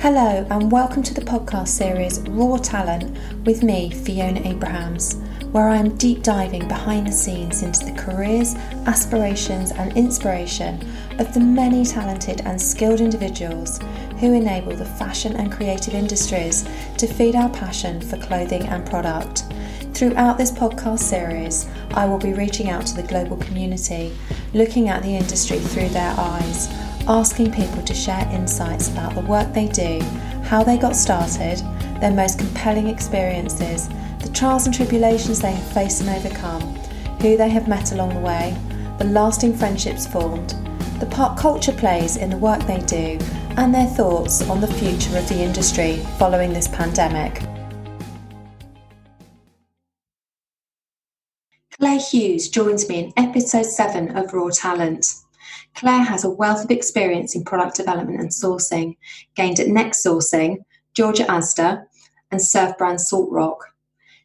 Hello, and welcome to the podcast series Raw Talent with me, Fiona Abrahams, where I am deep diving behind the scenes into the careers, aspirations, and inspiration of the many talented and skilled individuals who enable the fashion and creative industries to feed our passion for clothing and product. Throughout this podcast series, I will be reaching out to the global community, looking at the industry through their eyes asking people to share insights about the work they do, how they got started, their most compelling experiences, the trials and tribulations they have faced and overcome, who they have met along the way, the lasting friendships formed, the part culture plays in the work they do, and their thoughts on the future of the industry following this pandemic. Claire Hughes joins me in episode 7 of Raw Talent. Claire has a wealth of experience in product development and sourcing, gained at Next Sourcing, George at Asda, and Surf Brand Salt Rock.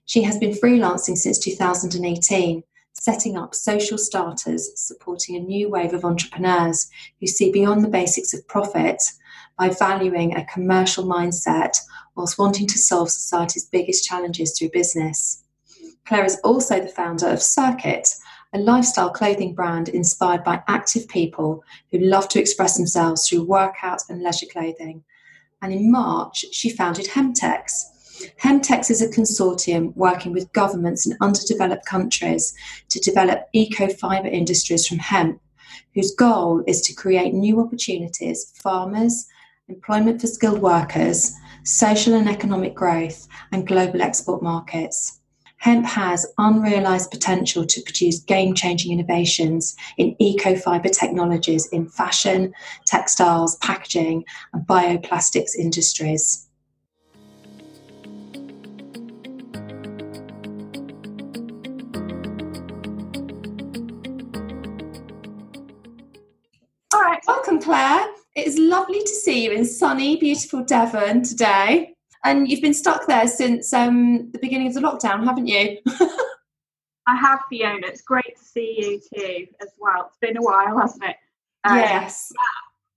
She has been freelancing since 2018, setting up social starters, supporting a new wave of entrepreneurs who see beyond the basics of profit by valuing a commercial mindset whilst wanting to solve society's biggest challenges through business. Claire is also the founder of Circuit, a lifestyle clothing brand inspired by active people who love to express themselves through workouts and leisure clothing. And in March, she founded Hemtex. Hemtex is a consortium working with governments in underdeveloped countries to develop eco fibre industries from hemp, whose goal is to create new opportunities for farmers, employment for skilled workers, social and economic growth, and global export markets hemp has unrealized potential to produce game changing innovations in eco fiber technologies in fashion, textiles, packaging, and bioplastics industries. All right, welcome, Claire. It is lovely to see you in sunny, beautiful Devon today. And you've been stuck there since um, the beginning of the lockdown, haven't you? I have, Fiona. It's great to see you too, as well. It's been a while, hasn't it? Um, yes.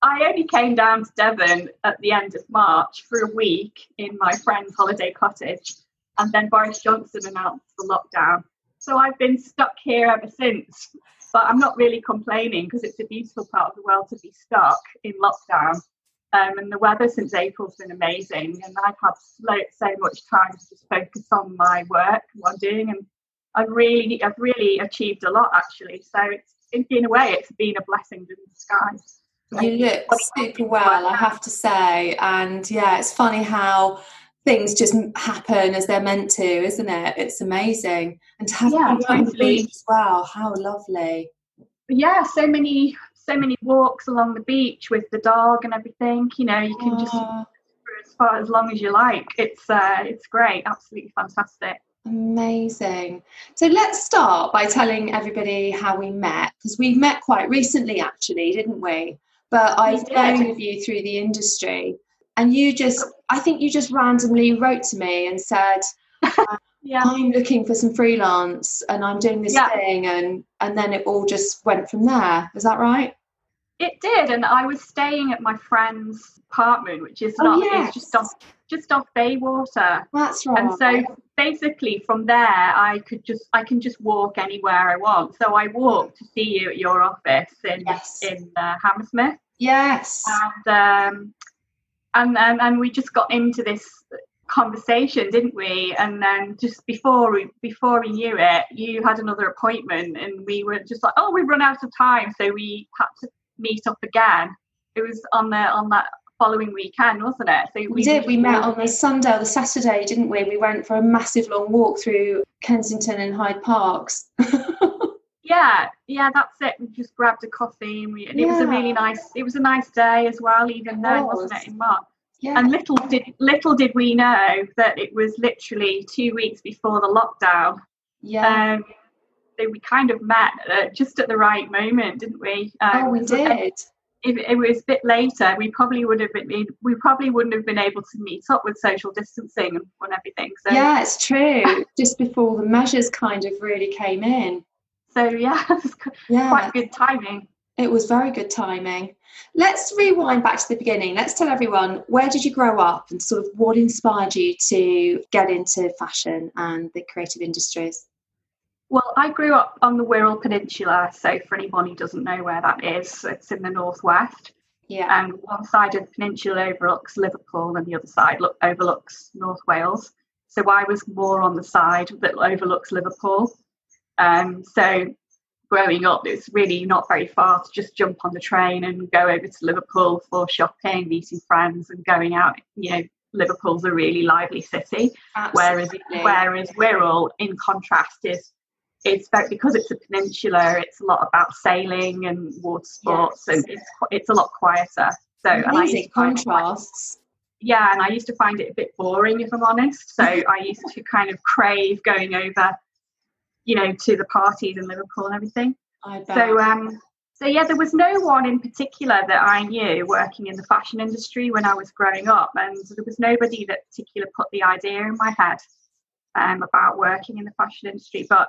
I only came down to Devon at the end of March for a week in my friend's holiday cottage, and then Boris Johnson announced the lockdown. So I've been stuck here ever since. But I'm not really complaining because it's a beautiful part of the world to be stuck in lockdown. Um, and the weather since April's been amazing, and I've had so, so much time to just focus on my work, what I'm doing, and I've really, I've really achieved a lot actually. So it's in, in a way, it's been a blessing in disguise. You look super well, I have to say, and yeah, it's funny how things just happen as they're meant to, isn't it? It's amazing, and to have yeah, as well. How lovely! Yeah, so many so many walks along the beach with the dog and everything. You know, you can just for as far as long as you like. It's uh, it's great, absolutely fantastic. Amazing. So let's start by telling everybody how we met because we met quite recently, actually, didn't we? But I've known of you through the industry, and you just, I think you just randomly wrote to me and said. yeah. I'm looking for some freelance and I'm doing this yeah. thing and and then it all just went from there. Is that right? It did, and I was staying at my friend's apartment, which is oh, not oh, yes. just off just off Bayswater. That's right. And so basically from there I could just I can just walk anywhere I want. So I walked to see you at your office in yes. in uh, Hammersmith. Yes. And um and, and and we just got into this conversation, didn't we? And then just before we before we knew it, you had another appointment, and we were just like, oh, we've run out of time, so we had to meet up again. It was on the on that following weekend, wasn't it? So we, we did. We met on the Sunday or the Saturday, didn't we? We went for a massive long walk through Kensington and Hyde Parks. yeah, yeah, that's it. We just grabbed a coffee and we and yeah. it was a really nice it was a nice day as well, even it then, was. not it, in March? Yeah. And little did little did we know that it was literally two weeks before the lockdown. Yeah. Um, we kind of met uh, just at the right moment, didn't we? Um, oh, we did. If it was a bit later, we probably would have been. We probably wouldn't have been able to meet up with social distancing and everything. So yeah, it's true. just before the measures kind of really came in. So yeah, yeah. quite good timing. It was very good timing. Let's rewind back to the beginning. Let's tell everyone where did you grow up and sort of what inspired you to get into fashion and the creative industries? Well, I grew up on the Wirral Peninsula, so for anyone who doesn't know where that is, it's in the northwest. Yeah. And one side of the peninsula overlooks Liverpool, and the other side look, overlooks North Wales. So I was more on the side that overlooks Liverpool. Um, so growing up, it's really not very far to just jump on the train and go over to Liverpool for shopping, meeting friends, and going out. You know, Liverpool's a really lively city, Absolutely. whereas whereas Wirral, in contrast, is it's very, because it's a peninsula. It's a lot about sailing and water sports, Yes. and it's it's a lot quieter. So and I used Amazing it contrasts. yeah, and I used to find it a bit boring, if I'm honest. So I used to kind of crave going over, you know, to the parties in Liverpool and everything. So, um, so yeah, there was no one in particular that I knew working in the fashion industry when I was growing up, and there was nobody that particular put the idea in my head um, about working in the fashion industry. But,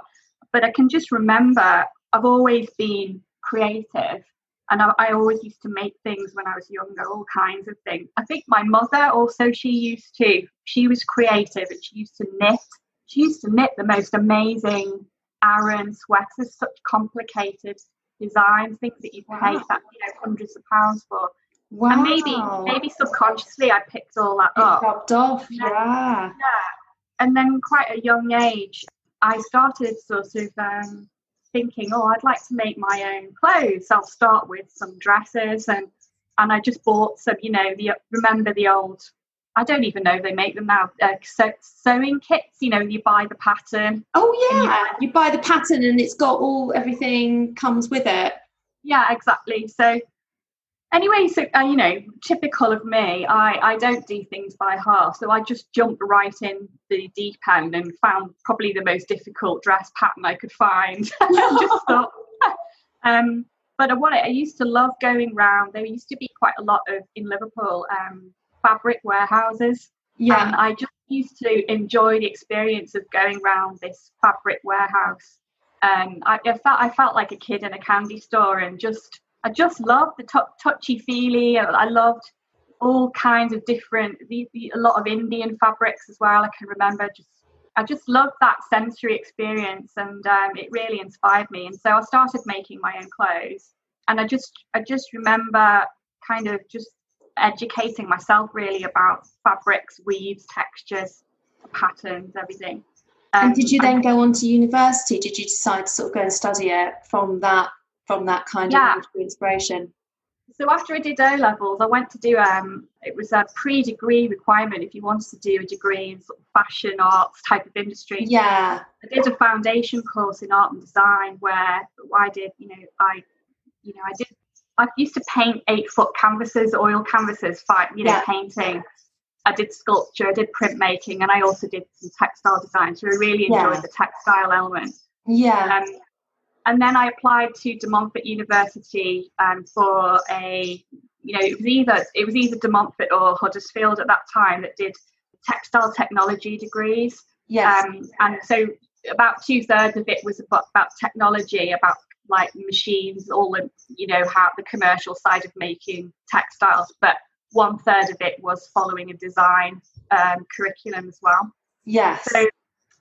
but I can just remember I've always been creative, and I, I always used to make things when I was younger, all kinds of things. I think my mother also she used to. She was creative, and she used to knit. She used to knit the most amazing Aran sweaters, such complicated designs, things that you pay Wow. that you know hundreds of pounds for. wow. And maybe maybe subconsciously I picked all that it up. dropped off. Yeah. Yeah. And then quite a young age, I started sort of um, thinking, oh, I'd like to make my own clothes. I'll start with some dresses and and I just bought some, you know, the remember the old. I don't even know if they make them now. Uh, sew, sewing kits, you know, you buy the pattern. Oh you yeah. You buy the pattern and it's got all everything comes with it. Yeah, exactly. So anyway, so uh, you know, typical of me, I I don't do things by half. So I just jumped right in the deep end and found probably the most difficult dress pattern I could find. just thought, um, but what I, I used to love going round. There used to be quite a lot of in Liverpool um, fabric warehouses. Yeah. And I just used to enjoy the experience of going round this fabric warehouse. Um, I, I felt I felt like a kid in a candy store, and just I just loved the tou touchy feely. I loved all kinds of different, the, the, a lot of Indian fabrics as well. I can remember just I just loved that sensory experience, and um, it really inspired me. And so I started making my own clothes, and I just I just remember kind of just educating myself really about fabrics, weaves, textures, patterns, everything. and Um, did you then go on to university? Did you decide to sort of go and study it from that from that kind Yeah. of inspiration? So after I did O levels, I went to do um it was a pre-degree requirement if you wanted to do a degree in sort of fashion arts type of industry. Yeah. I did a foundation course in art and design where I did, you know, I you know, I did I used to paint eight foot canvases, oil canvases, five, you know, Yeah. painting. I did sculpture, I did printmaking, and I also did some textile design. So I really enjoyed Yeah. the textile element. Yeah. Um, and then I applied to De Montfort University um, for a, you know, it was either it was either De Montfort or Huddersfield at that time that did textile technology degrees. yes. Um, and so about two thirds of it was about, about technology, about like machines, all the you know how the commercial side of making textiles, but one third of it was following a design um, curriculum as well. yes. So,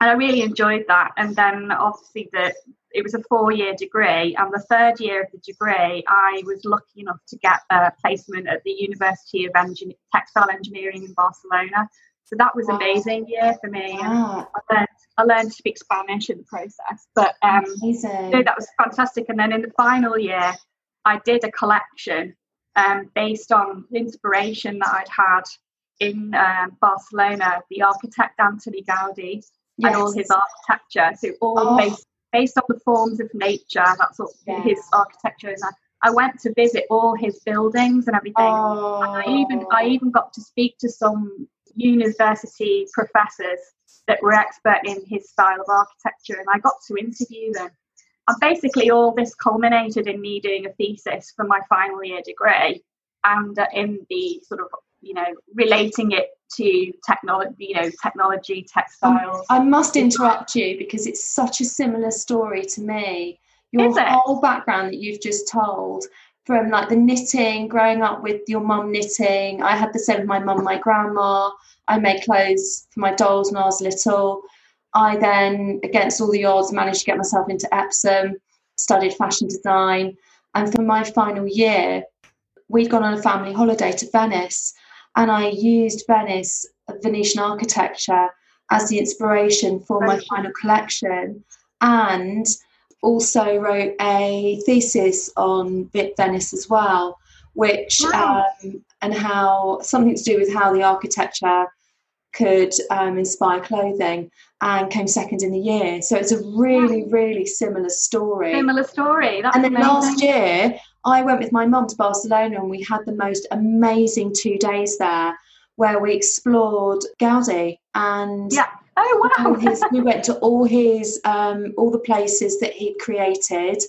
and I really enjoyed that. And then obviously the it was a four year degree, and the third year of the degree, I was lucky enough to get a placement at the University of Engin- Textile Engineering in Barcelona. So that was Wow. amazing year for me. Wow. I learned I learned to speak Spanish in the process, but um, so that was fantastic. And then in the final year, I did a collection um, based on the inspiration that I'd had in um, Barcelona, the architect Anthony Gaudi and all his architecture. So all Oh. based based on the forms of nature. That's all Yeah. his architecture. is. I, I went to visit all his buildings and everything. Oh. And I even I even got to speak to some university professors that were expert in his style of architecture, and I got to interview them. And basically, all this culminated in me doing a thesis for my final year degree, and uh, in the sort of you know relating it to technology, you know, technology, um, textiles. I must interrupt you because it's such a similar story to me. Your whole background that you've just told from like the knitting, growing up with your mum knitting. I had the same with my mum, my grandma. I made clothes for my dolls when I was little. I then, against all the odds, managed to get myself into Epsom, studied fashion design. And for my final year, we'd gone on a family holiday to Venice, and I used Venice, Venetian architecture, as the inspiration for my final collection. And also wrote a thesis on Venice as well, which wow. um, and how something to do with how the architecture could um, inspire clothing and came second in the year. So it's a really, really similar story. Similar story. That's and then amazing. last year, I went with my mum to Barcelona and we had the most amazing two days there where we explored Gaudi and yeah. Oh wow! his, we went to all his um, all the places that he'd created,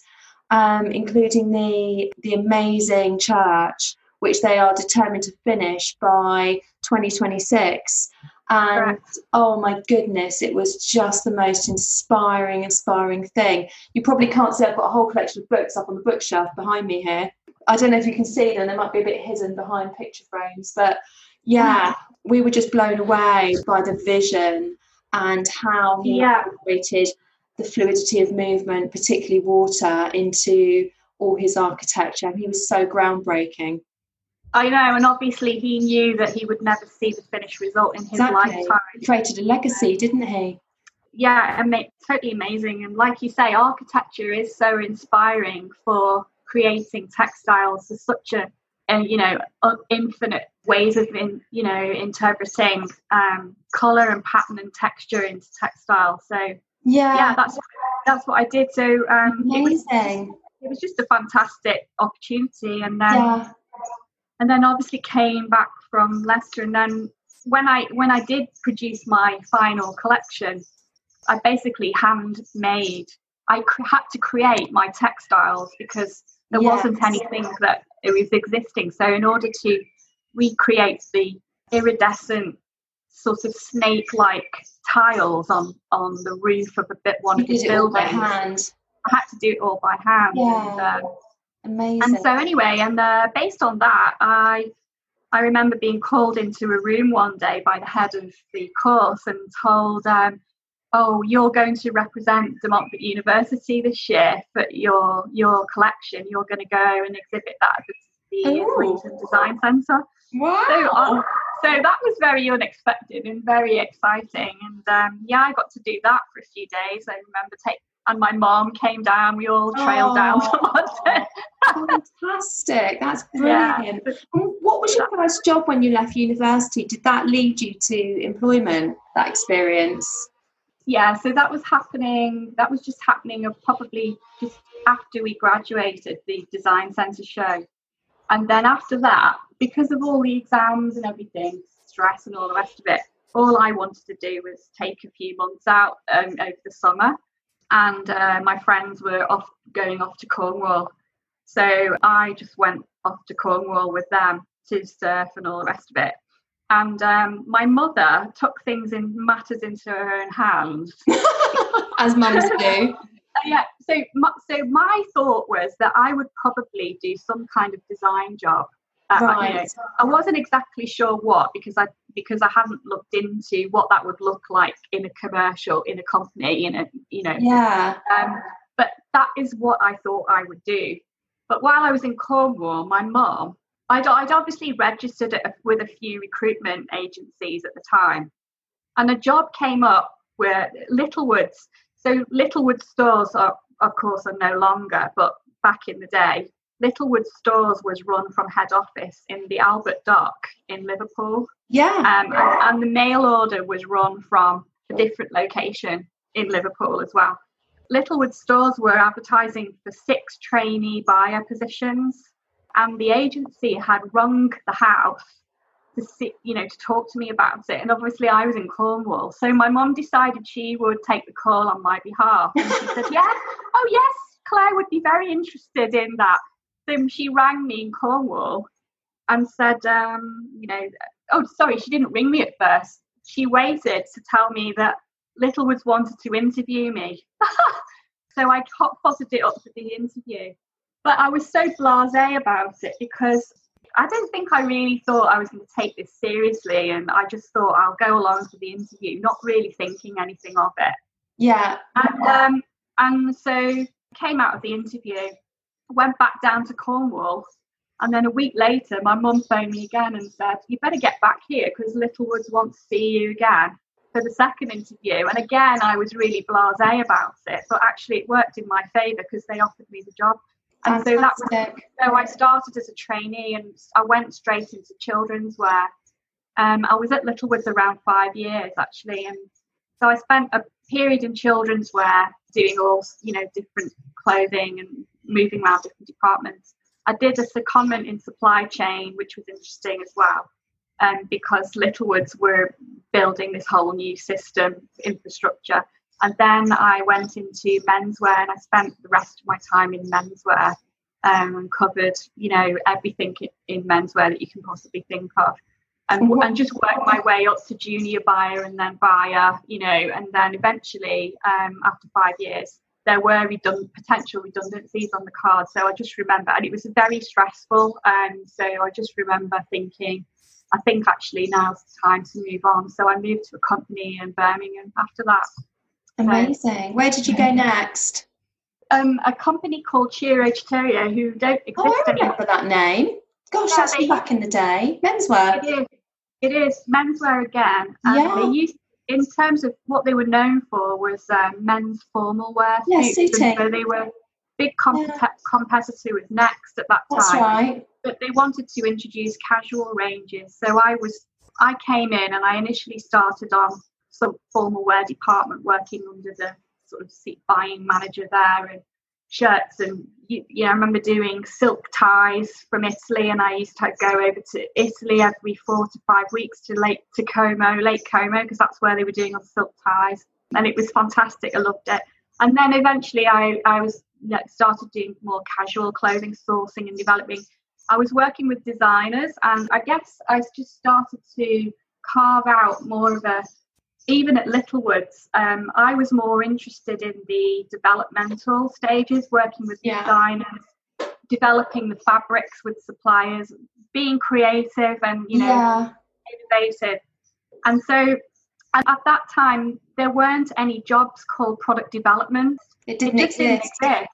um, including the the amazing church, which they are determined to finish by 2026. And Correct. oh my goodness, it was just the most inspiring, inspiring thing. You probably can't see, I've got a whole collection of books up on the bookshelf behind me here. I don't know if you can see them, they might be a bit hidden behind picture frames, but yeah, mm. we were just blown away by the vision and how he yeah. incorporated the fluidity of movement, particularly water, into all his architecture. He was so groundbreaking. I know, and obviously he knew that he would never see the finished result in his exactly. lifetime. He created a legacy, didn't he? Yeah, totally amazing. And like you say, architecture is so inspiring for creating textiles. There's such a, a you know, infinite ways of in, you know interpreting um, color and pattern and texture into textile. So yeah, yeah, that's that's what I did. So um, amazing. It was, it was just a fantastic opportunity, and then. Yeah and then obviously came back from Leicester. And then when I when I did produce my final collection, I basically handmade. I cr- had to create my textiles because there yes. wasn't anything that it was existing. So in order to recreate the iridescent sort of snake-like tiles on on the roof of a bit one you of the buildings, I had to do it all by hand. Yeah. And, uh, Amazing. And so anyway, and uh, based on that, I I remember being called into a room one day by the head of the course and told, um, "Oh, you're going to represent De Montfort University this year for your your collection. You're going to go and exhibit that at the Islington Design Centre." Wow. So, uh, so that was very unexpected and very exciting. And um, yeah, I got to do that for a few days. I remember take, and my mom came down. We all trailed oh, down to London. fantastic! That's brilliant. Yeah. What was your first job when you left university? Did that lead you to employment? That experience? Yeah, so that was happening. That was just happening of probably just after we graduated the design centre show, and then after that, because of all the exams and everything, stress and all the rest of it, all I wanted to do was take a few months out um, over the summer and uh, my friends were off going off to Cornwall. So I just went off to Cornwall with them to surf and all the rest of it. And um, my mother took things in matters into her own hands, as mums do. yeah. So, so my thought was that I would probably do some kind of design job uh, right. You know, I wasn't exactly sure what because I because I hadn't looked into what that would look like in a commercial, in a company, in a you know. Yeah. Um, but that is what I thought I would do. But while I was in Cornwall, my mom, I'd, I'd obviously registered with a few recruitment agencies at the time, and a job came up where Littlewoods. So Littlewood stores are, of course, are no longer, but back in the day, Littlewood Stores was run from head office in the Albert Dock in Liverpool. Yeah. Um, and, and, the mail order was run from a different location in Liverpool as well. Littlewood Stores were advertising for six trainee buyer positions, and the agency had rung the house to see, you know, to talk to me about it. And obviously, I was in Cornwall, so my mum decided she would take the call on my behalf. And she said, "Yeah, oh yes, Claire would be very interested in that." So she rang me in Cornwall and said, um, you know, oh, sorry, she didn't ring me at first. She waited to tell me that Littlewoods wanted to interview me. so I hot fotted it up for the interview. But I was so blasé about it because I don't think I really thought I was going to take this seriously, and I just thought I'll go along for the interview, not really thinking anything of it. Yeah. And um, and so came out of the interview, went back down to Cornwall, and then a week later, my mum phoned me again and said, "You better get back here because Littlewoods wants to see you again." For the second interview, and again, I was really blasé about it, but actually, it worked in my favour because they offered me the job. And so that was, so I started as a trainee and I went straight into children's wear. Um, I was at Littlewoods around five years actually, and so I spent a period in children's wear doing all you know different clothing and moving around different departments. I did a secondment in supply chain, which was interesting as well, um, because Littlewoods were building this whole new system infrastructure and then I went into menswear and I spent the rest of my time in menswear um, and covered, you know, everything in menswear that you can possibly think of. And, and just worked my way up to junior buyer and then buyer, you know, and then eventually, um, after five years, there were redund- potential redundancies on the card. So I just remember, and it was very stressful. And um, so I just remember thinking, I think actually now's the time to move on. So I moved to a company in Birmingham after that. Amazing. Where did you go next? Um, a company called Ciro Citterio, who don't exist oh, I remember anymore. that name. Gosh, yeah, that's they, back in the day. Menswear. It is. It is menswear again. And yeah. They used, in terms of what they were known for, was um, men's formal wear. Yeah, suiting. So they were big comp- yeah. competitor with Next at that time. That's right. But they wanted to introduce casual ranges. So I was, I came in and I initially started on some formal wear department working under the sort of buying manager there and shirts and you, know, I remember doing silk ties from Italy and I used to go over to Italy every four to five weeks to Lake to Como, Lake Como because that's where they were doing all silk ties and it was fantastic I loved it. And then eventually I, I was know, started doing more casual clothing sourcing and developing. I was working with designers and I guess I just started to carve out more of a even at Littlewoods, um, I was more interested in the developmental stages, working with yeah. designers, developing the fabrics with suppliers, being creative and you know yeah. innovative. And so at that time, there weren't any jobs called product development. It didn't, it exist. didn't exist.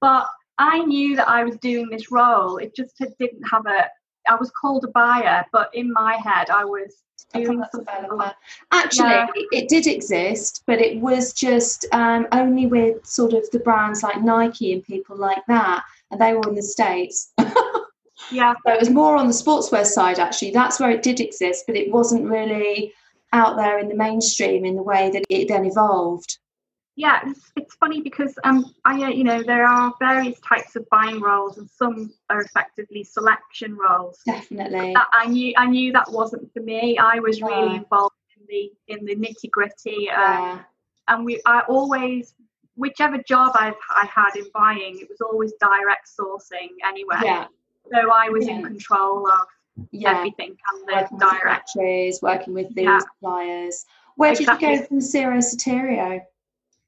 But I knew that I was doing this role. It just didn't have a. I was called a buyer, but in my head, I was Actually, yeah. it did exist, but it was just um, only with sort of the brands like Nike and people like that, and they were in the States. yeah. So it was more on the sportswear side, actually. That's where it did exist, but it wasn't really out there in the mainstream in the way that it then evolved yeah, it's, it's funny because um, I uh, you know there are various types of buying roles, and some are effectively selection roles. Definitely. That I knew I knew that wasn't for me. I was yeah. really involved in the in the nitty gritty, um, yeah. and we I always whichever job I I had in buying, it was always direct sourcing anyway. Yeah. So I was yeah. in control of yeah. everything and the working direct with working with the suppliers. Where exactly. did you go from Ciro Citterio?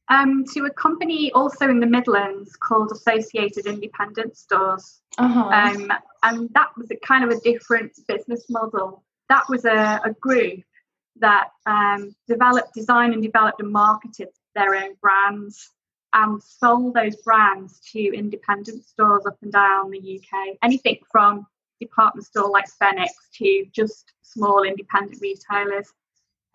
Um, to a company also in the Midlands called Associated Independent Stores. Uh-huh. Um, and that was a kind of a different business model. That was a, a group that um, developed, designed, and developed and marketed their own brands and sold those brands to independent stores up and down the UK. Anything from department store like Phoenix to just small independent retailers.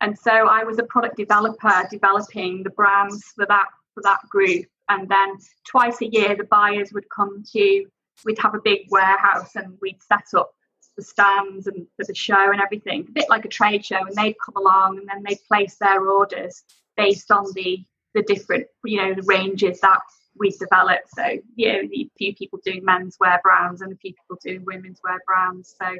And so I was a product developer developing the brands for that for that group. And then twice a year the buyers would come to we'd have a big warehouse and we'd set up the stands and for the show and everything, a bit like a trade show, and they'd come along and then they'd place their orders based on the the different, you know, the ranges that we developed. So, you know, a few people doing menswear brands and a few people doing women's wear brands. So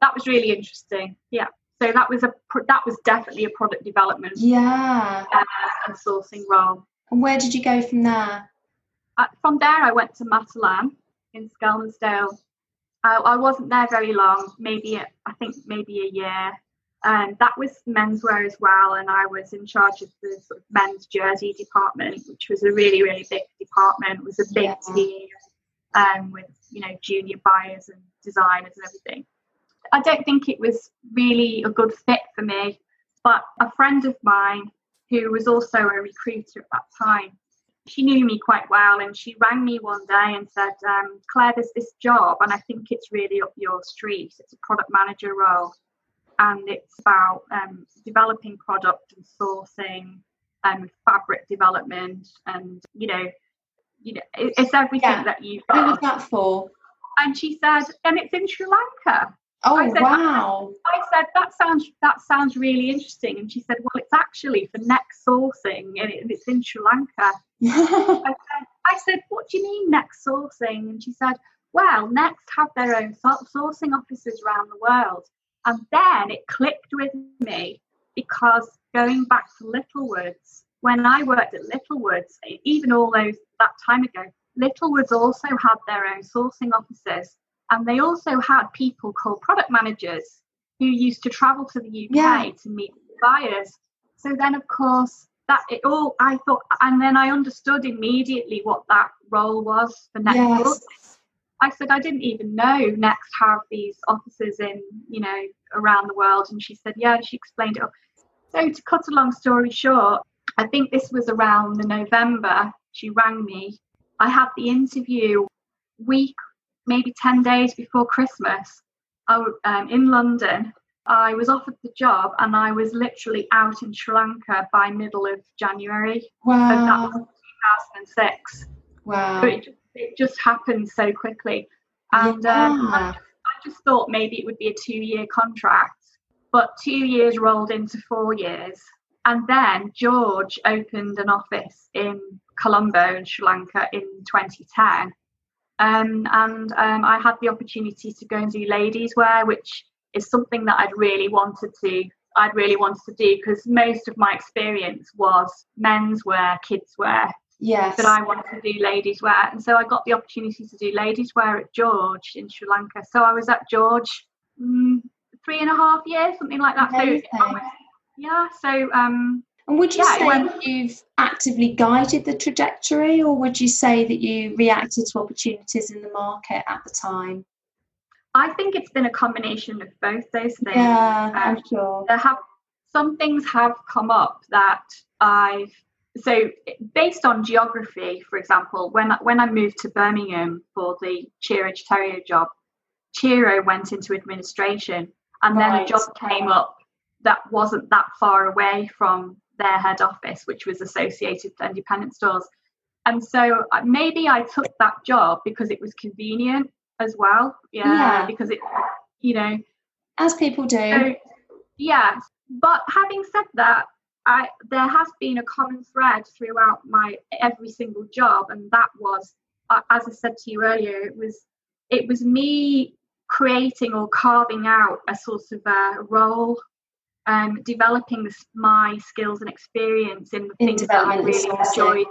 that was really interesting. Yeah. So that was a that was definitely a product development. Yeah. Uh, and sourcing role. And where did you go from there? Uh, from there, I went to Matalan in Skelmersdale. I, I wasn't there very long. Maybe I think maybe a year. And that was menswear as well. And I was in charge of the sort of men's jersey department, which was a really, really big department. It was a big yeah. team um, with, you know, junior buyers and designers and everything. I don't think it was really a good fit for me. But a friend of mine who was also a recruiter at that time, she knew me quite well and she rang me one day and said, um, Claire, there's this job and I think it's really up your street. It's a product manager role and it's about um, developing product and sourcing and fabric development and, you know, you know, it's everything yeah. that you've got. Who was that for? And she said, and it's in Sri Lanka. Oh I said, wow! I said that sounds that sounds really interesting, and she said, "Well, it's actually for next sourcing, and it's in Sri Lanka." I, said, I said, "What do you mean next sourcing?" And she said, "Well, Next have their own sourcing offices around the world." And then it clicked with me because going back to Littlewoods, when I worked at Littlewoods, even all those that time ago, Littlewoods also had their own sourcing offices and they also had people called product managers who used to travel to the UK yeah. to meet buyers. So then, of course, that it all I thought, and then I understood immediately what that role was for Next. Yes. I said I didn't even know Next have these offices in you know around the world, and she said yeah. She explained it. All. So to cut a long story short, I think this was around the November. She rang me. I had the interview week maybe 10 days before Christmas, I, um, in London, I was offered the job and I was literally out in Sri Lanka by middle of January. Wow. And that was 2006. Wow. So it, it just happened so quickly. And yeah. um, I, just, I just thought maybe it would be a two year contract, but two years rolled into four years. And then George opened an office in Colombo in Sri Lanka in 2010. Um, and um, I had the opportunity to go and do ladies wear, which is something that I'd really wanted to. I'd really wanted to do because most of my experience was men's wear, kids wear. Yes. But I wanted to do ladies wear, and so I got the opportunity to do ladies wear at George in Sri Lanka. So I was at George mm, three and a half years, something like that. Amazing. So yeah, so um, and would you yeah, say went, you've actively guided the trajectory, or would you say that you reacted to opportunities in the market at the time? I think it's been a combination of both those things. Yeah, um, I'm sure. There have some things have come up that I've so based on geography, for example, when when I moved to Birmingham for the Ciro Citterio job, Ciro went into administration, and right. then a job came up that wasn't that far away from their head office, which was associated with independent stores. And so uh, maybe I took that job because it was convenient as well. Yeah, yeah. because it, you know, as people do. So, yeah, but having said that, I there has been a common thread throughout my every single job, and that was, uh, as I said to you earlier, it was it was me creating or carving out a sort of a role um, developing this, my skills and experience in the in things that I really enjoyed.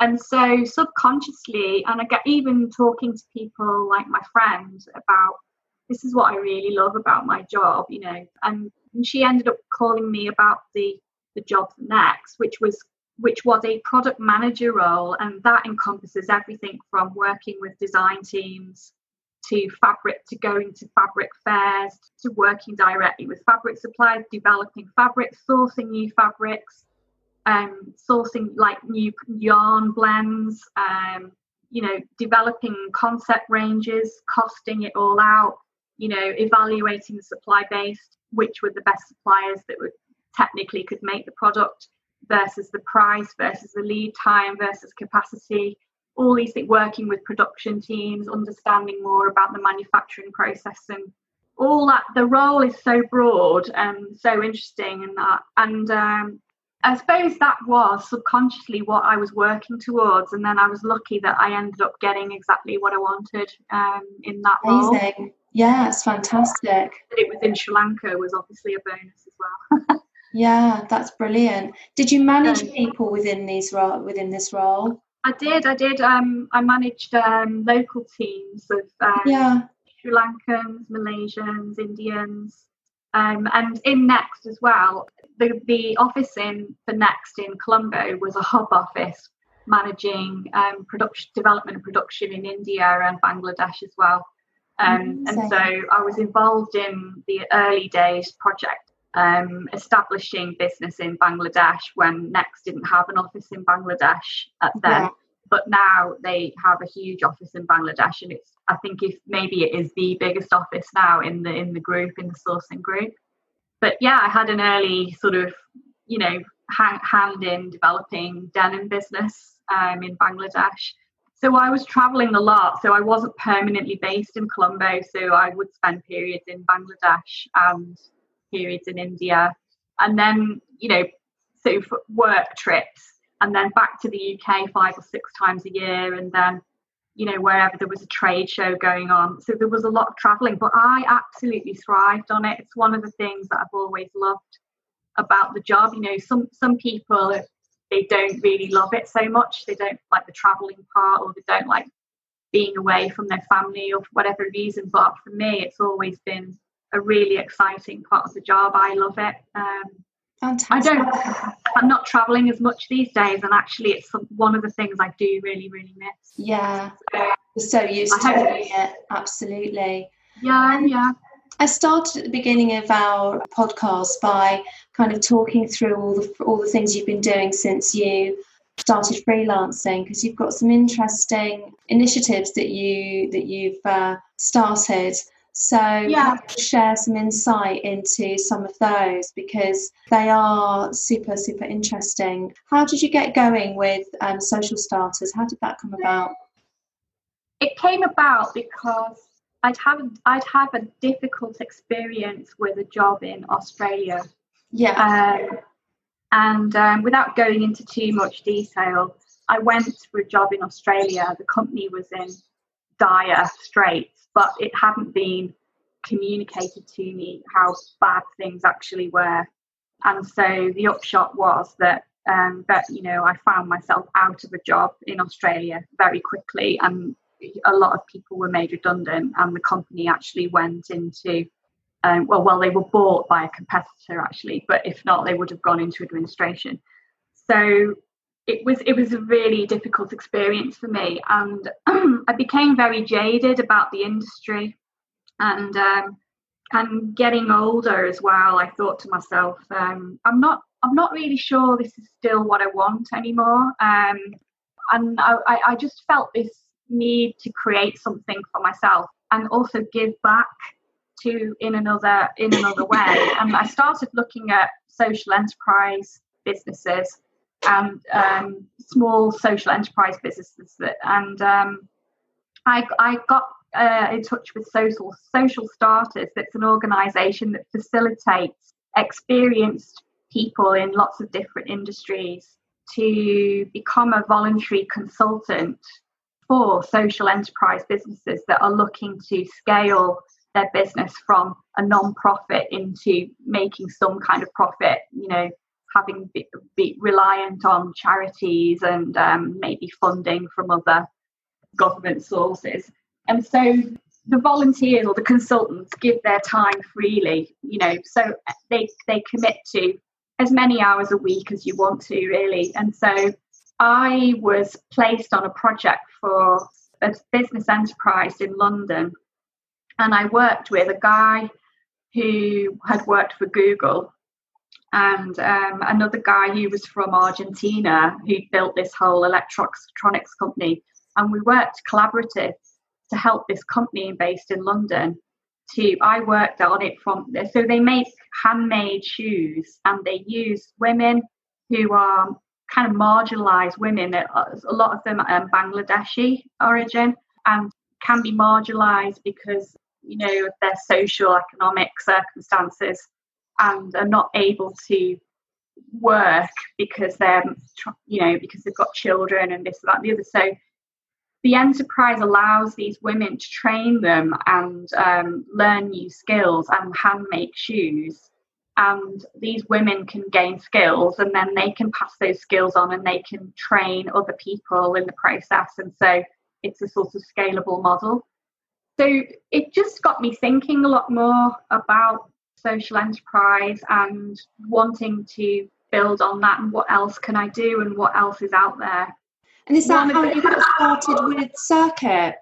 And so subconsciously, and I get even talking to people like my friend about this is what I really love about my job, you know. And, and she ended up calling me about the the job next, which was which was a product manager role, and that encompasses everything from working with design teams to fabric, to going to fabric fairs, to working directly with fabric suppliers, developing fabric, sourcing new fabrics, um, sourcing like new yarn blends, um, you know, developing concept ranges, costing it all out, you know, evaluating the supply base, which were the best suppliers that would technically could make the product versus the price versus the lead time versus capacity all these things, working with production teams, understanding more about the manufacturing process and all that. The role is so broad and so interesting and that. And um, I suppose that was subconsciously what I was working towards. And then I was lucky that I ended up getting exactly what I wanted um, in that Amazing. role. Yeah, it's fantastic. That it was in Sri Lanka was obviously a bonus as well. yeah, that's brilliant. Did you manage people within these ro- within this role? I did. I did. Um, I managed um, local teams of um, yeah. Sri Lankans, Malaysians, Indians, Um, and in Next as well, the, the office in for Next in Colombo was a hub office managing um, production development and production in India and Bangladesh as well. Um, and so I was involved in the early days project um, establishing business in Bangladesh when Next didn't have an office in Bangladesh at then. Yeah. But now they have a huge office in Bangladesh, and it's I think if maybe it is the biggest office now in the in the group in the sourcing group. But yeah, I had an early sort of you know hand, hand in developing denim business um, in Bangladesh. So I was traveling a lot. So I wasn't permanently based in Colombo. So I would spend periods in Bangladesh and periods in India. And then, you know, so for work trips and then back to the UK five or six times a year. And then, you know, wherever there was a trade show going on. So there was a lot of traveling, but I absolutely thrived on it. It's one of the things that I've always loved about the job. You know, some some people they don't really love it so much. They don't like the traveling part or they don't like being away from their family or for whatever reason. But for me, it's always been a really exciting part of the job. I love it. Um, Fantastic. I don't. I'm not traveling as much these days, and actually, it's one of the things I do really, really miss. Yeah, so, so used to it. Absolutely. Yeah, yeah. I started at the beginning of our podcast by kind of talking through all the all the things you've been doing since you started freelancing because you've got some interesting initiatives that you that you've uh, started. So yeah. share some insight into some of those because they are super super interesting. How did you get going with um, social starters? How did that come about? It came about because I'd have I'd have a difficult experience with a job in Australia. Yeah. Um, and um, without going into too much detail, I went for a job in Australia. The company was in dire straits, but it hadn't been communicated to me how bad things actually were. And so the upshot was that um, that you know I found myself out of a job in Australia very quickly, and a lot of people were made redundant, and the company actually went into um, well, well, they were bought by a competitor actually, but if not, they would have gone into administration. So it was it was a really difficult experience for me, and I became very jaded about the industry, and um, and getting older as well. I thought to myself, um, I'm not I'm not really sure this is still what I want anymore, um, and I, I just felt this need to create something for myself and also give back to in another in another way. And I started looking at social enterprise businesses and um, small social enterprise businesses that, and um, I, I got uh, in touch with social social starters. That's an organization that facilitates experienced people in lots of different industries to become a voluntary consultant for social enterprise businesses that are looking to scale their business from a non-profit into making some kind of profit you know having be, be reliant on charities and um, maybe funding from other government sources. And so the volunteers or the consultants give their time freely you know so they they commit to as many hours a week as you want to really. And so I was placed on a project for a business enterprise in London, and I worked with a guy who had worked for Google and um, another guy who was from Argentina who built this whole electronics company. And we worked collaborative to help this company based in London. To I worked on it from so they make handmade shoes and they use women who are kind of marginalised women. A lot of them are Bangladeshi origin and can be marginalised because you know their social economic circumstances and are not able to work because they're you know because they've got children and this that and the other. So the enterprise allows these women to train them and um, learn new skills and hand make shoes. And these women can gain skills and then they can pass those skills on and they can train other people in the process. And so it's a sort of scalable model. So it just got me thinking a lot more about social enterprise and wanting to build on that and what else can I do and what else is out there. And is that how you got started with Circuit?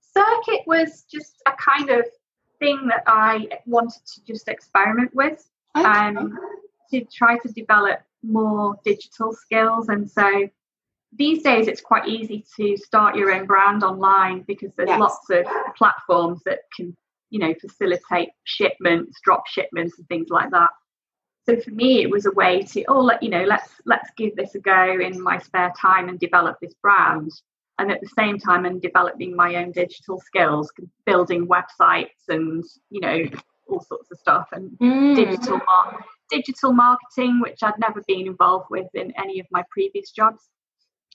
Circuit was just a kind of thing that I wanted to just experiment with okay. um, to try to develop more digital skills. And so these days it's quite easy to start your own brand online because there's yes. lots of platforms that can, you know, facilitate shipments, drop shipments and things like that. So for me it was a way to, oh let you know, let's let's give this a go in my spare time and develop this brand and at the same time and developing my own digital skills building websites and you know all sorts of stuff and mm. digital mar- digital marketing which i'd never been involved with in any of my previous jobs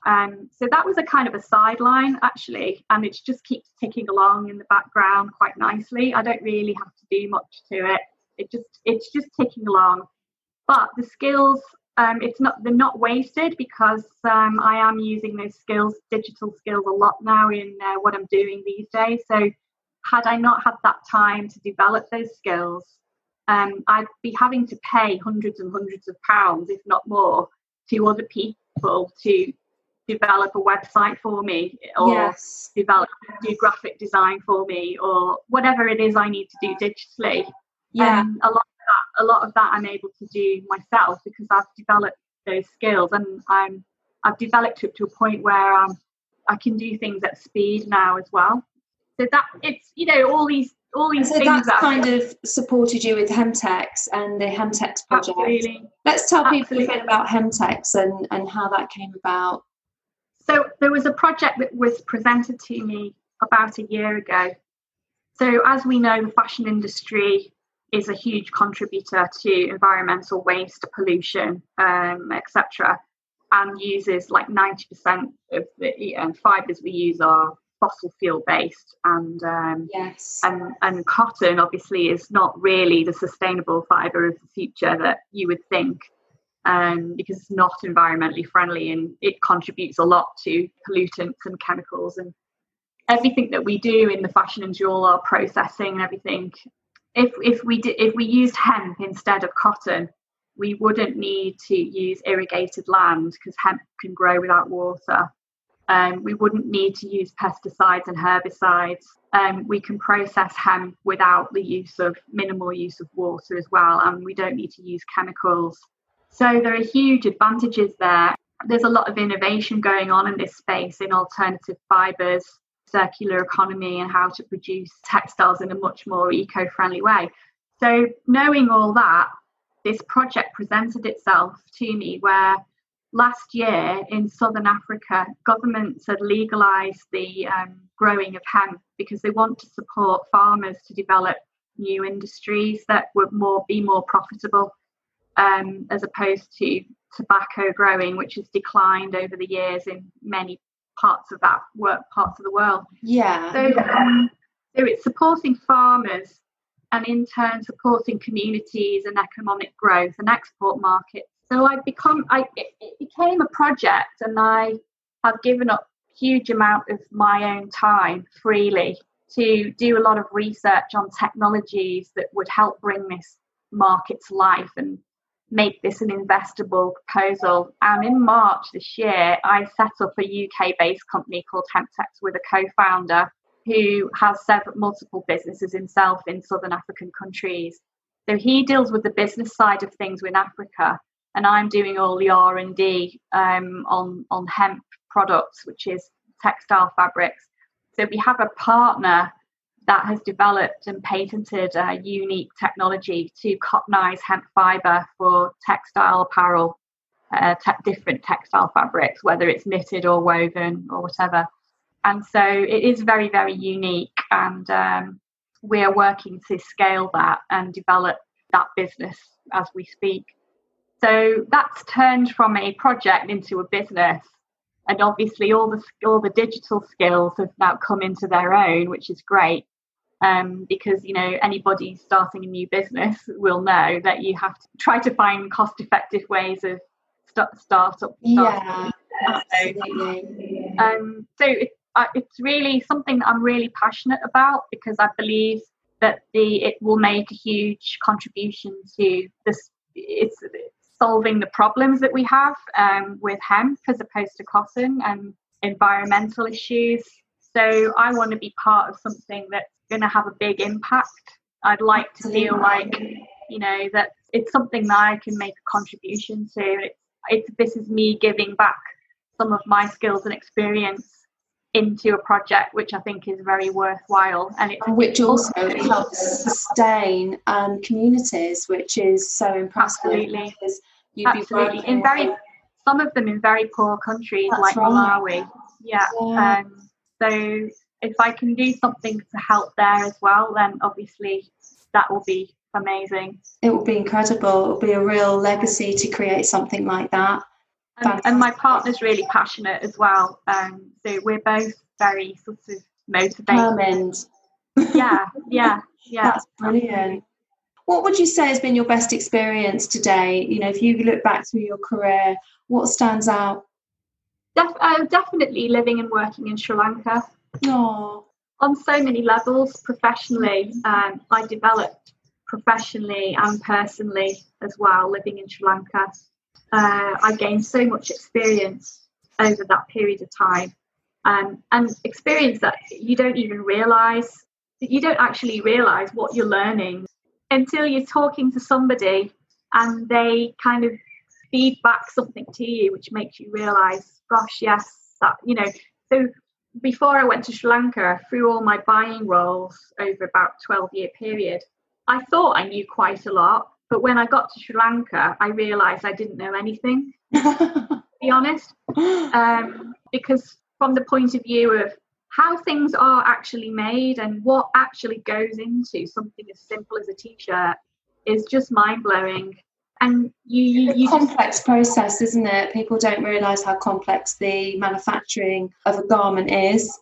um, so that was a kind of a sideline actually and it just keeps ticking along in the background quite nicely. I don't really have to do much to it. It just it's just ticking along. But the skills um, it's not they're not wasted because um, I am using those skills, digital skills, a lot now in uh, what I'm doing these days. So, had I not had that time to develop those skills, um, I'd be having to pay hundreds and hundreds of pounds, if not more, to other people to develop a website for me or yes. develop do graphic design for me or whatever it is I need to do digitally. Yeah, um, a lot of that a lot of that I'm able to do myself because I've developed those skills and I'm I've developed it to a point where um, I can do things at speed now as well. So that it's you know all these all these so things that's that kind of supported you with Hemtex and the Hemtex project. Absolutely. Let's tell people a bit about Hemtex and and how that came about. So there was a project that was presented to me about a year ago. So as we know, the fashion industry is a huge contributor to environmental waste, pollution, um, etc., and uses like 90% of the um, fibres we use are fossil fuel based and um, yes and and cotton obviously is not really the sustainable fibre of the future that you would think um, because it's not environmentally friendly and it contributes a lot to pollutants and chemicals and everything that we do in the fashion and jewel our processing and everything if if we did if we used hemp instead of cotton, we wouldn't need to use irrigated land because hemp can grow without water. Um, we wouldn't need to use pesticides and herbicides. Um, we can process hemp without the use of minimal use of water as well, and we don't need to use chemicals. So there are huge advantages there. There's a lot of innovation going on in this space in alternative fibres circular economy and how to produce textiles in a much more eco friendly way. So, knowing all that, this project presented itself to me where last year in southern Africa, governments had legalized the um, growing of hemp because they want to support farmers to develop new industries that would more be more profitable um, as opposed to tobacco growing, which has declined over the years in many parts of that work parts of the world. Yeah. So, um, so it's supporting farmers and in turn supporting communities and economic growth and export markets. So I become I it, it became a project and I have given up huge amount of my own time freely to do a lot of research on technologies that would help bring this market to life and make this an investable proposal. And in March this year, I set up a UK based company called Hemtex with a co founder who has several multiple businesses himself in southern African countries. So he deals with the business side of things in Africa, and I'm doing all the R and D um, on on hemp products, which is textile fabrics. So we have a partner that has developed and patented a unique technology to cottonize hemp fiber for textile apparel, uh, te- different textile fabrics, whether it's knitted or woven or whatever. And so it is very, very unique. And um, we are working to scale that and develop that business as we speak. So that's turned from a project into a business. And obviously, all the all the digital skills have now come into their own, which is great um, because you know anybody starting a new business will know that you have to try to find cost effective ways of st- startup. Yeah, absolutely. Um, so it, uh, it's really something that I'm really passionate about because I believe that the it will make a huge contribution to this. It's solving the problems that we have um, with hemp as opposed to cotton and environmental issues. So I want to be part of something that's going to have a big impact. I'd like to feel like, you know, that it's something that I can make a contribution to. It's, it's this is me giving back some of my skills and experience into a project which I think is very worthwhile and which also helps sustain um, communities which is so impressive absolutely absolutely in very some of them in very poor countries like right. Malawi yeah, yeah. Um, so if I can do something to help there as well then obviously that will be amazing it will be incredible it will be a real legacy to create something like that and, and, my partner's really passionate as well. Um, so we're both very sort of motivated. Determined. Yeah, yeah, yeah. That's brilliant. What would you say has been your best experience today? You know, if you look back through your career, what stands out? Def- uh, definitely living and working in Sri Lanka. Oh. On so many levels, professionally, um, I developed professionally and personally as well living in Sri Lanka uh, I gained so much experience over that period of time. Um, and experience that you don't even realize, you don't actually realize what you're learning until you're talking to somebody and they kind of feed back something to you, which makes you realize, gosh, yes, that, you know. So before I went to Sri Lanka, through all my buying roles over about 12 year period, I thought I knew quite a lot but when I got to Sri Lanka, I realized I didn't know anything, to be honest. Um, because from the point of view of how things are actually made and what actually goes into something as simple as a t-shirt is just mind-blowing and you, you, you complex just, process isn't it people don't realize how complex the manufacturing of a garment is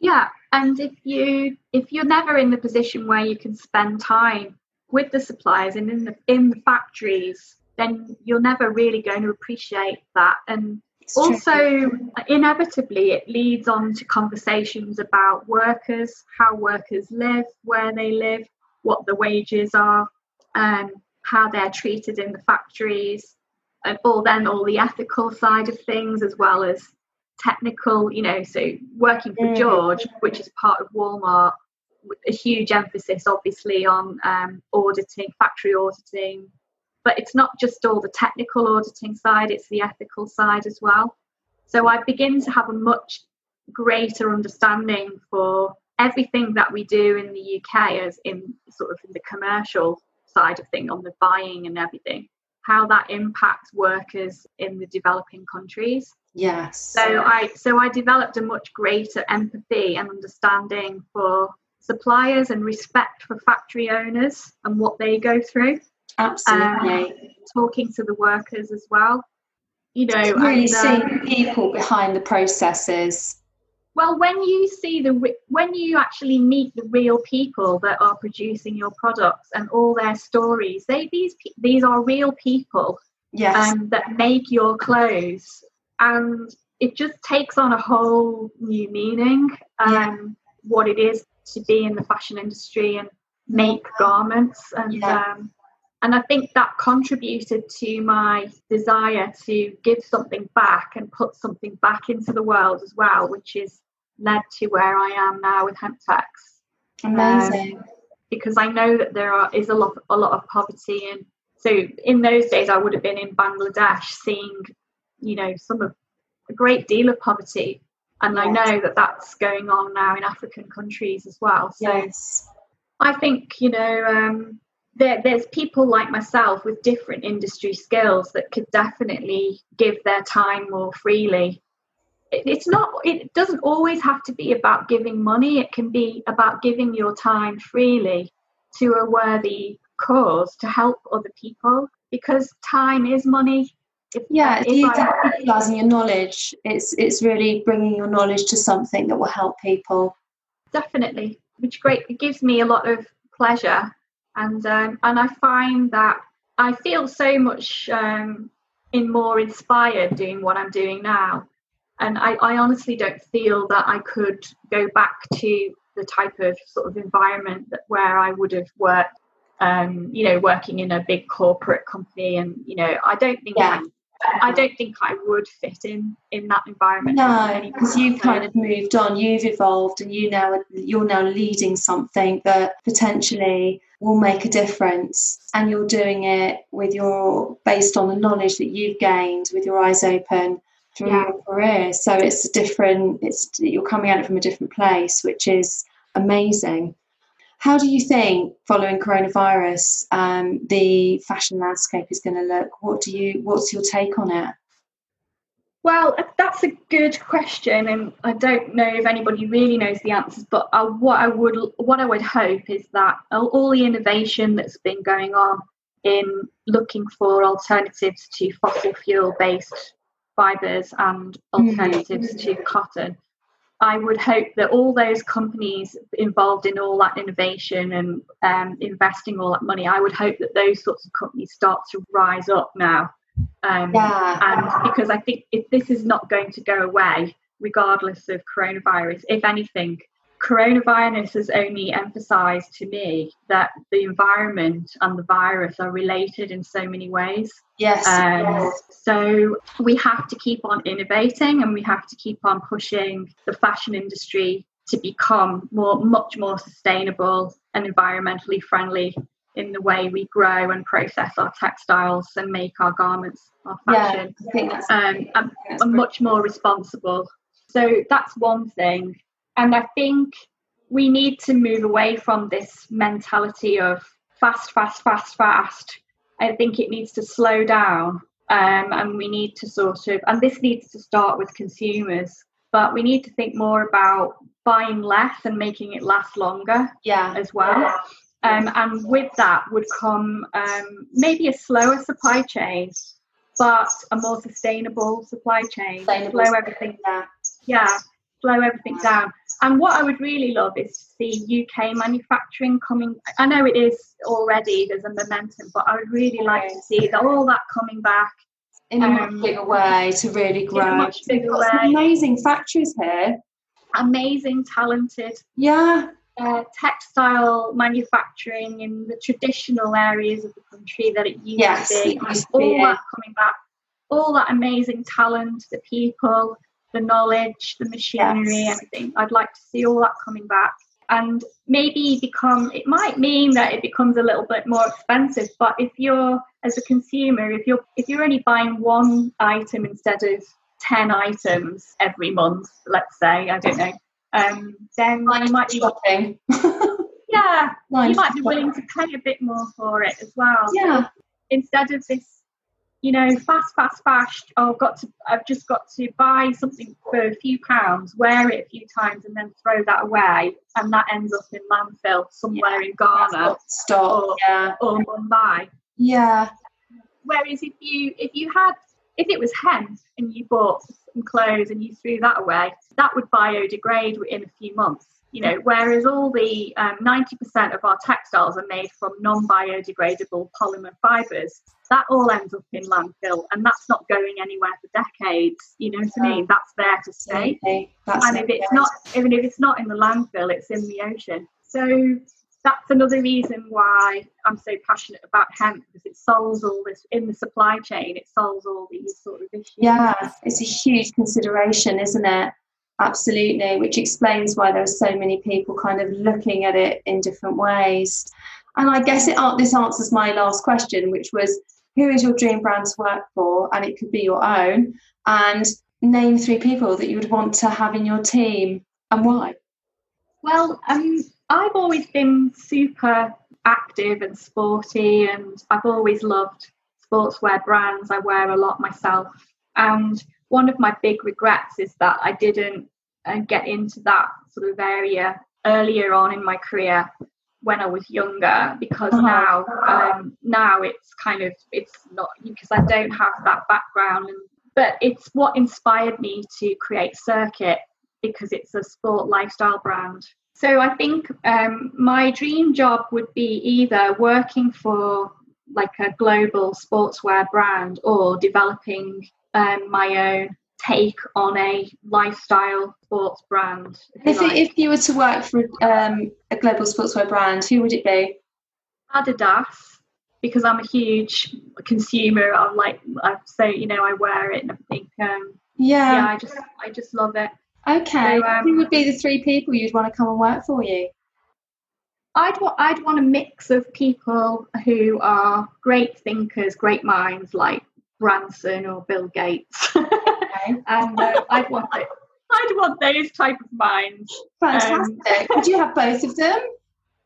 yeah and if you if you're never in the position where you can spend time with the suppliers and in the in the factories, then you're never really going to appreciate that. And it's also, true. inevitably, it leads on to conversations about workers, how workers live, where they live, what the wages are, um, how they're treated in the factories, and all then all the ethical side of things as well as technical. You know, so working for mm. George, which is part of Walmart, a huge emphasis, obviously, on um, auditing, factory auditing. But it's not just all the technical auditing side, it's the ethical side as well. So I begin to have a much greater understanding for everything that we do in the UK as in sort of in the commercial side of thing on the buying and everything how that impacts workers in the developing countries yes so i so i developed a much greater empathy and understanding for suppliers and respect for factory owners and what they go through. Absolutely. Um, talking to the workers as well. You know, really and, um, seeing people behind the processes. Well, when you see the when you actually meet the real people that are producing your products and all their stories, they these these are real people. Yes. Um, that make your clothes, and it just takes on a whole new meaning. Um, yeah. What it is to be in the fashion industry and make garments and yeah. um, and I think that contributed to my desire to give something back and put something back into the world as well, which is led to where I am now with Hemtex. Amazing. Um, because I know that there are is a lot a lot of poverty and so in those days I would have been in Bangladesh seeing, you know, some of a great deal of poverty and I know that that's going on now in African countries as well. So yes. I think you know um, there, there's people like myself with different industry skills that could definitely give their time more freely. It, it's not. It doesn't always have to be about giving money. It can be about giving your time freely to a worthy cause to help other people because time is money if, yeah, if you I, utilizing your knowledge, it's it's really bringing your knowledge to something that will help people. Definitely, which great. It gives me a lot of pleasure, and um, and I find that I feel so much um, in more inspired doing what I'm doing now, and I, I honestly don't feel that I could go back to the type of sort of environment that where I would have worked um, you know, working in a big corporate company, and you know, I don't think yeah. I, I don't think I would fit in in that environment. No, because you've kind of moved on, you've evolved, and you now you're now leading something that potentially will make a difference, and you're doing it with your based on the knowledge that you've gained with your eyes open through yeah. your career. So it's a different. It's you're coming at it from a different place, which is amazing. How do you think, following coronavirus, um, the fashion landscape is going to look? What do you? What's your take on it? Well, that's a good question, and I don't know if anybody really knows the answers. But uh, what I would, what I would hope is that all the innovation that's been going on in looking for alternatives to fossil fuel based fibres and alternatives mm-hmm. to cotton I would hope that all those companies involved in all that innovation and um, investing all that money, I would hope that those sorts of companies start to rise up now. Um, yeah. And because I think if this is not going to go away, regardless of coronavirus, if anything, coronavirus has only emphasized to me that the environment and the virus are related in so many ways. Yes, um, yes. So we have to keep on innovating and we have to keep on pushing the fashion industry to become more, much more sustainable and environmentally friendly in the way we grow and process our textiles and make our garments, our fashion, yeah, um, and, and much more responsible. So that's one thing. And I think we need to move away from this mentality of fast, fast, fast, fast. I think it needs to slow down. Um, and we need to sort of, and this needs to start with consumers, but we need to think more about buying less and making it last longer yeah. as well. Yeah. Um, and with that would come um, maybe a slower supply chain, but a more sustainable supply chain. Sustainable. Slow everything down. Yeah, slow everything down. And what I would really love is to see UK manufacturing coming. I know it is already, there's a momentum, but I would really like to see that, all that coming back. In a um, much bigger way to really grow. In a much bigger way. amazing factories here. Amazing, talented. Yeah. Uh, textile manufacturing in the traditional areas of the country that it used yes, to be. All be, that coming back. All that amazing talent, the people the knowledge, the machinery, yes. everything. I'd like to see all that coming back. And maybe become it might mean that it becomes a little bit more expensive but if you're as a consumer if you're if you're only buying one item instead of 10 items every month let's say i don't know um, then you might be shopping. yeah you might be willing to pay a bit more for it as well. Yeah. Instead of this you know, fast, fast, fast. Oh, I've got to, I've just got to buy something for a few pounds, wear it a few times, and then throw that away, and that ends up in landfill somewhere yeah, in Ghana or, yeah. or Mumbai. Yeah. Whereas if you if you had if it was hemp and you bought some clothes and you threw that away, that would biodegrade in a few months you know, whereas all the um, 90% of our textiles are made from non-biodegradable polymer fibres, that all ends up in landfill and that's not going anywhere for decades. You know what I mean? That's there to stay. and if it's not, even if it's not in the landfill, it's in the ocean. So that's another reason why I'm so passionate about hemp because it solves all this in the supply chain. It solves all these sort of issues. Yeah, it's a huge consideration, isn't it? Absolutely, which explains why there are so many people kind of looking at it in different ways. And I guess it this answers my last question, which was who is your dream brand to work for? And it could be your own. And name three people that you would want to have in your team and why. Well, um, I've always been super active and sporty, and I've always loved sportswear brands. I wear a lot myself. And one of my big regrets is that I didn't uh, get into that sort of area earlier on in my career when I was younger because uh-huh. now um, now it's kind of it's not because I don't have that background and but it's what inspired me to create Circuit because it's a sport lifestyle brand. So I think um, my dream job would be either working for like a global sportswear brand or developing um, my own take on a lifestyle sports brand. If, like. if you were to work for um, a global sportswear brand, who would it be? Adidas, because I'm a huge consumer. I'm like, so you know, I wear it and I think, um, yeah, yeah, I just, I just love it. Okay, so, um, who would be the three people you'd want to come and work for you? I'd want, I'd want a mix of people who are great thinkers, great minds, like Branson or Bill Gates. Okay. and uh, I'd want it. I'd want those type of minds. Fantastic. Um, Would you have both of them?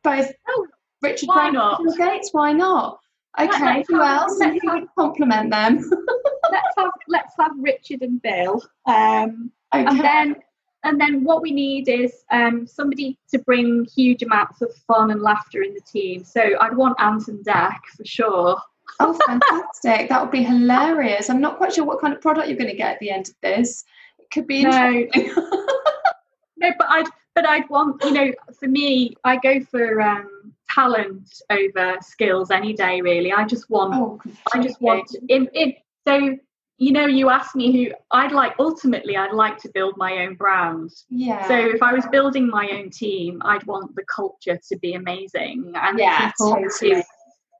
Both oh, Richard why Branson not? Bill Gates? Why not? Okay, let's who else? Would compliment them? let's have let's have Richard and Bill. Um, okay. and then and then what we need is um, somebody to bring huge amounts of fun and laughter in the team. So I'd want Ant and Dec for sure. Oh, fantastic! That would be hilarious. I'm not quite sure what kind of product you're going to get at the end of this. It could be interesting. No, no but I'd but I'd want you know for me I go for um, talent over skills any day really. I just want oh, I just want in in so you know, you asked me who I'd like, ultimately, I'd like to build my own brand. Yeah. So if I was building my own team, I'd want the culture to be amazing and yeah, totally. to,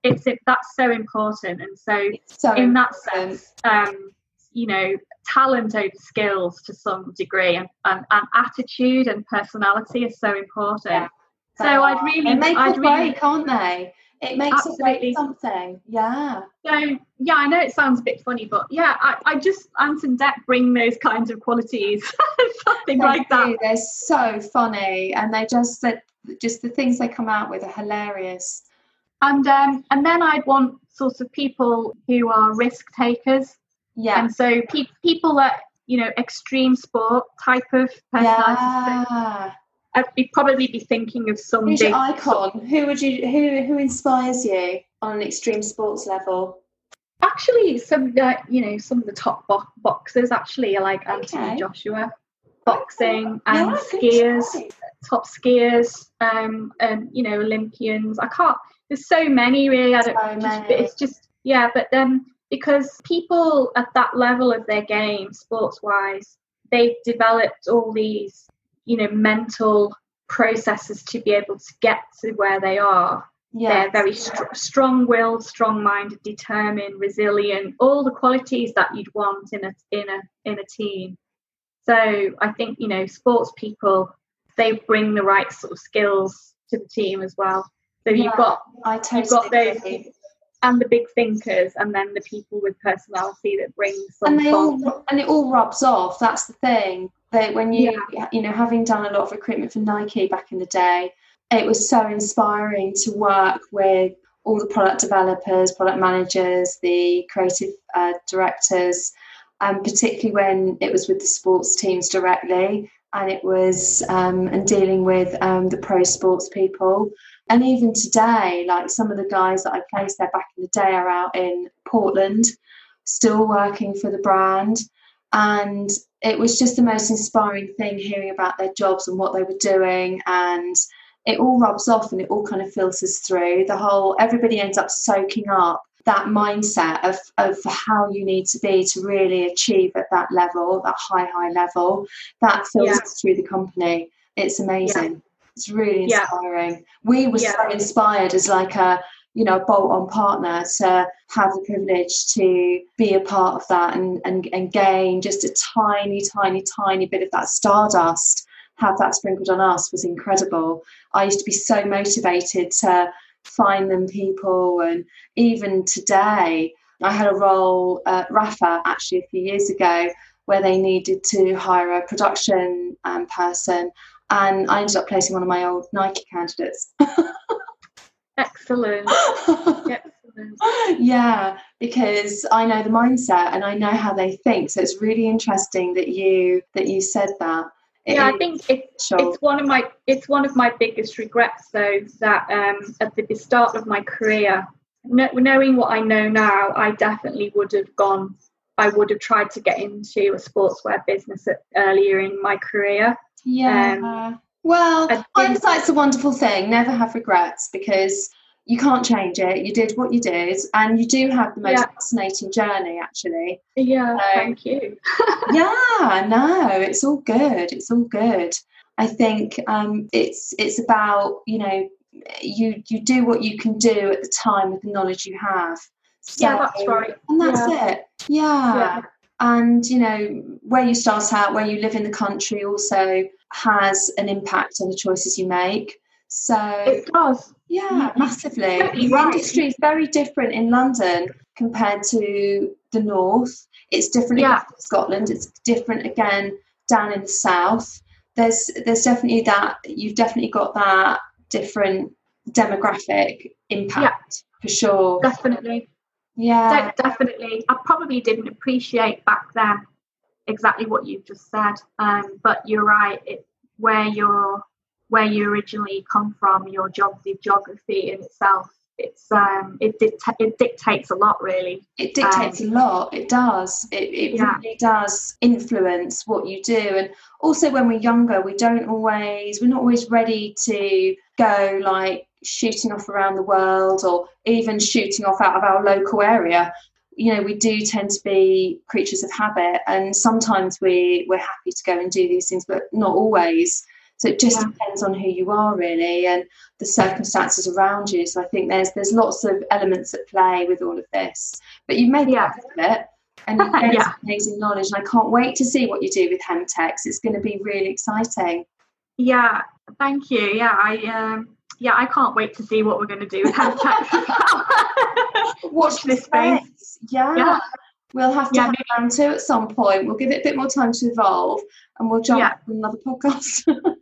it's it, that's so important. And so, so in that sense, um, you know, talent over skills to some degree and, and, and attitude and personality is so important. Yeah. So I'd really, make I'd really, break, can't they? It makes Absolutely. something. Yeah. So yeah, I know it sounds a bit funny, but yeah, I, I just Ant and Dec bring those kinds of qualities. something they like do. that. They're so funny and they just that just the things they come out with are hilarious. And um and then I'd want sort of people who are risk takers. Yeah. And so pe- people that you know extreme sport type of personality. Yeah. I'd be probably be thinking of some. Who's your icon? Who would you? Who who inspires you on an extreme sports level? Actually, some uh, you know some of the top bo- boxers actually are like Anthony. Joshua, boxing and skiers, top skiers, um, and you know Olympians. I can't. There's so many really. I don't. So just, it's just yeah, but then because people at that level of their game, sports wise, they've developed all these you know mental processes to be able to get to where they are yes. they're very st- strong-willed strong-minded determined resilient all the qualities that you'd want in a in a in a team so i think you know sports people they bring the right sort of skills to the team as well so yeah, you've got I totally you've got those and the big thinkers and then the people with personality that bring some and they all and it all rubs off that's the thing that when you yeah. you know having done a lot of recruitment for Nike back in the day, it was so inspiring to work with all the product developers, product managers, the creative uh, directors, and particularly when it was with the sports teams directly, and it was um, and dealing with um, the pro sports people. And even today, like some of the guys that I placed there back in the day are out in Portland, still working for the brand. And it was just the most inspiring thing hearing about their jobs and what they were doing and it all rubs off and it all kind of filters through the whole everybody ends up soaking up that mindset of, of how you need to be to really achieve at that level that high high level that filters yeah. through the company it's amazing yeah. It's really inspiring yeah. we were so inspired as like a you know, bolt on partner to have the privilege to be a part of that and, and, and gain just a tiny, tiny, tiny bit of that stardust, have that sprinkled on us was incredible. I used to be so motivated to find them people, and even today, I had a role at Rapha actually a few years ago where they needed to hire a production um, person, and I ended up placing one of my old Nike candidates. Excellent. Excellent. Yeah, because I know the mindset and I know how they think. So it's really interesting that you that you said that. It yeah, I think it's, sure. it's one of my it's one of my biggest regrets though that um, at the start of my career, knowing what I know now, I definitely would have gone. I would have tried to get into a sportswear business at, earlier in my career. Yeah. Um, well, hindsight's a wonderful thing. Never have regrets because you can't change it. You did what you did, and you do have the most Yeah. fascinating journey, actually. Yeah, So- thank you. yeah, no, it's all good. It's all good. I think um, it's it's about you know you you do what you can do at the time with the knowledge you have. Yeah, that's right. And that's it. Yeah. Yeah. And you know where you start out, where you live in the country, also has an impact on the choices you make. So It does. yeah, massively. The right. industry is very different in London compared to the north. It's different Yeah. in Scotland. It's different again down in the south. There's there's definitely that you've definitely got that different demographic impact for sure. Definitely. Yeah. De- definitely. I probably didn't appreciate back then exactly what you've just said. Um, but you're right. It, where you're, where you originally come from, your job, the geography in itself, it's um, it, dicta- it dictates a lot, really. It dictates a lot. It does. It, it Yeah. really does influence what you do. And also, when we're younger, we don't always, we're not always ready to go like shooting off around the world or even shooting off out of our local area. You know, we do tend to be creatures of habit, and sometimes we we're happy to go and do these things, but not always. So it just Yeah. depends on who you are really and the circumstances around you. So I think there's there's lots of elements at play with all of this. But you've made the Yeah. it and you've Yeah. amazing knowledge and I can't wait to see what you do with Hemtex. It's going to be really exciting. Yeah. Thank you. Yeah. I um, yeah. I can't wait to see what we're going to do with hashtag. Watch this space. space. Yeah. Yeah. We'll have to Yeah, have round two at some point. We'll give it a bit more time to evolve and we'll jump Yeah. on another podcast.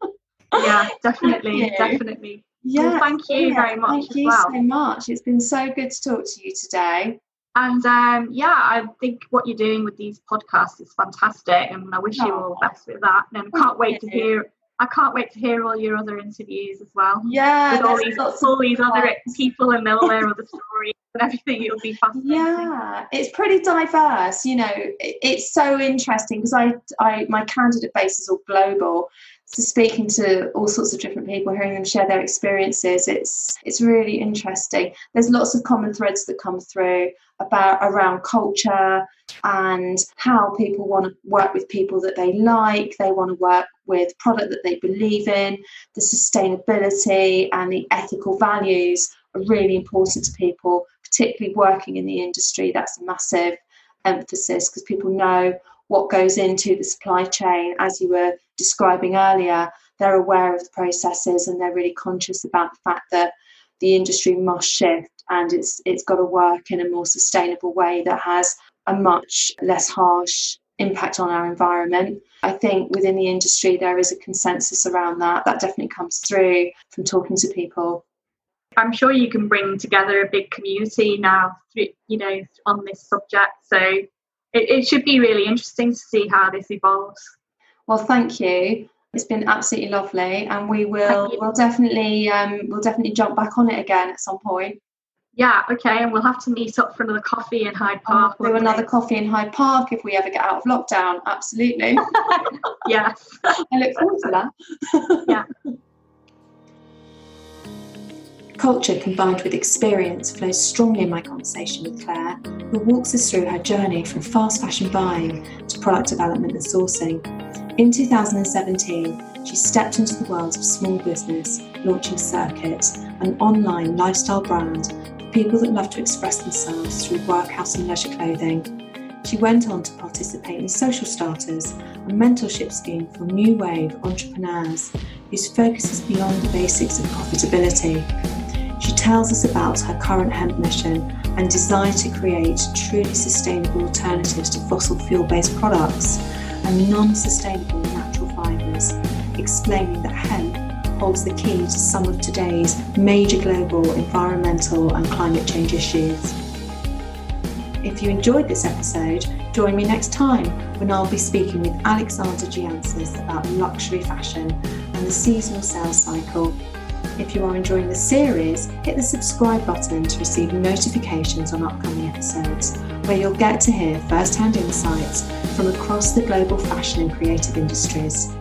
Yeah. Definitely. You. yeah. Definitely. Well, thank you brilliant. very much Thank you well. so much. It's been so good to talk to you today. And um, yeah, I think what you're doing with these podcasts is fantastic, and I wish you all the best with that. And I can't wait to hear. I can't wait to hear all your other interviews as well. Yeah, with all these, all these other people and all their other stories and everything. It'll be fascinating. Yeah, it's pretty diverse. You know, it, it's so interesting because I, I, my candidate base is all global. So speaking to all sorts of different people, hearing them share their experiences, it's it's really interesting. There's lots of common threads that come through about around culture and how people want to work with people that they like. They want to work with product that they believe in. The sustainability and the ethical values are really important to people, particularly working in the industry. That's a massive emphasis because people know what goes into the supply chain, as you were describing earlier. They're aware of the processes and they're really conscious about the fact that the industry must shift and it's it's got to work in a more sustainable way that has a much less harsh impact on our environment. I think within the industry there is a consensus around that. That definitely comes through from talking to people. I'm sure you can bring together a big community now, you know, on this subject. So it, it should be really interesting to see how this evolves. Well, thank you. It's been absolutely lovely, and we will we'll definitely um, we'll definitely jump back on it again at some point. Yeah, okay, and we'll have to meet up for another coffee in Hyde Park. we'll do another day. coffee in Hyde Park if we ever get out of lockdown. Absolutely, Yes. I look forward to that. Yeah. Culture combined with experience flows strongly in my conversation with Claire, who walks us through her journey from fast fashion buying to product development and sourcing. In 2017, she stepped into the world of small business, launching Circuit, an online lifestyle brand for people that love to express themselves through workhouse and leisure clothing. She went on to participate in Social Starters, a mentorship scheme for new wave entrepreneurs whose focus is beyond the basics of profitability. She tells us about her current hemp mission and desire to create truly sustainable alternatives to fossil fuel based products and non sustainable natural fibres, explaining that hemp holds the key to some of today's major global environmental and climate change issues. If you enjoyed this episode, join me next time when I'll be speaking with Alexander Giancis about luxury fashion and the seasonal sales cycle. If you are enjoying the series, hit the subscribe button to receive notifications on upcoming episodes, where you'll get to hear first hand insights from across the global fashion and creative industries.